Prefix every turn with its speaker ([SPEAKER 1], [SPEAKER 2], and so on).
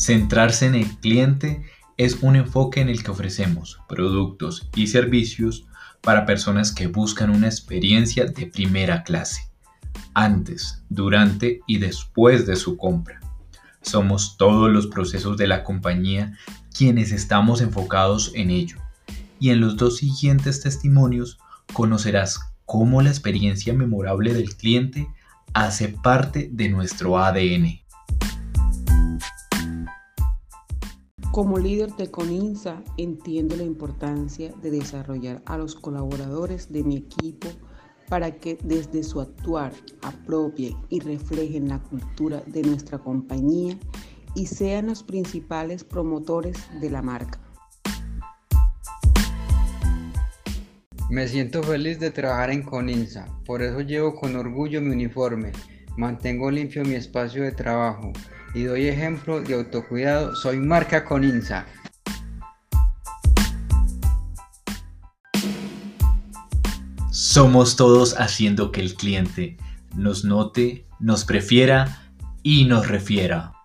[SPEAKER 1] Centrarse en el cliente es un enfoque en el que ofrecemos productos y servicios para personas que buscan una experiencia de primera clase, antes, durante y después de su compra. Somos todos los procesos de la compañía quienes estamos enfocados en ello. Y en los dos siguientes testimonios conocerás cómo la experiencia memorable del cliente hace parte de nuestro ADN.
[SPEAKER 2] Como líder de Coninsa, entiendo la importancia de desarrollar a los colaboradores de mi equipo para que desde su actuar apropien y reflejen la cultura de nuestra compañía y sean los principales promotores de la marca.
[SPEAKER 3] Me siento feliz de trabajar en Coninsa, por eso llevo con orgullo mi uniforme, mantengo limpio mi espacio de trabajo y doy ejemplo de autocuidado. Soy marca Coninsa.
[SPEAKER 1] Somos todos haciendo que el cliente nos note, nos prefiera y nos refiera.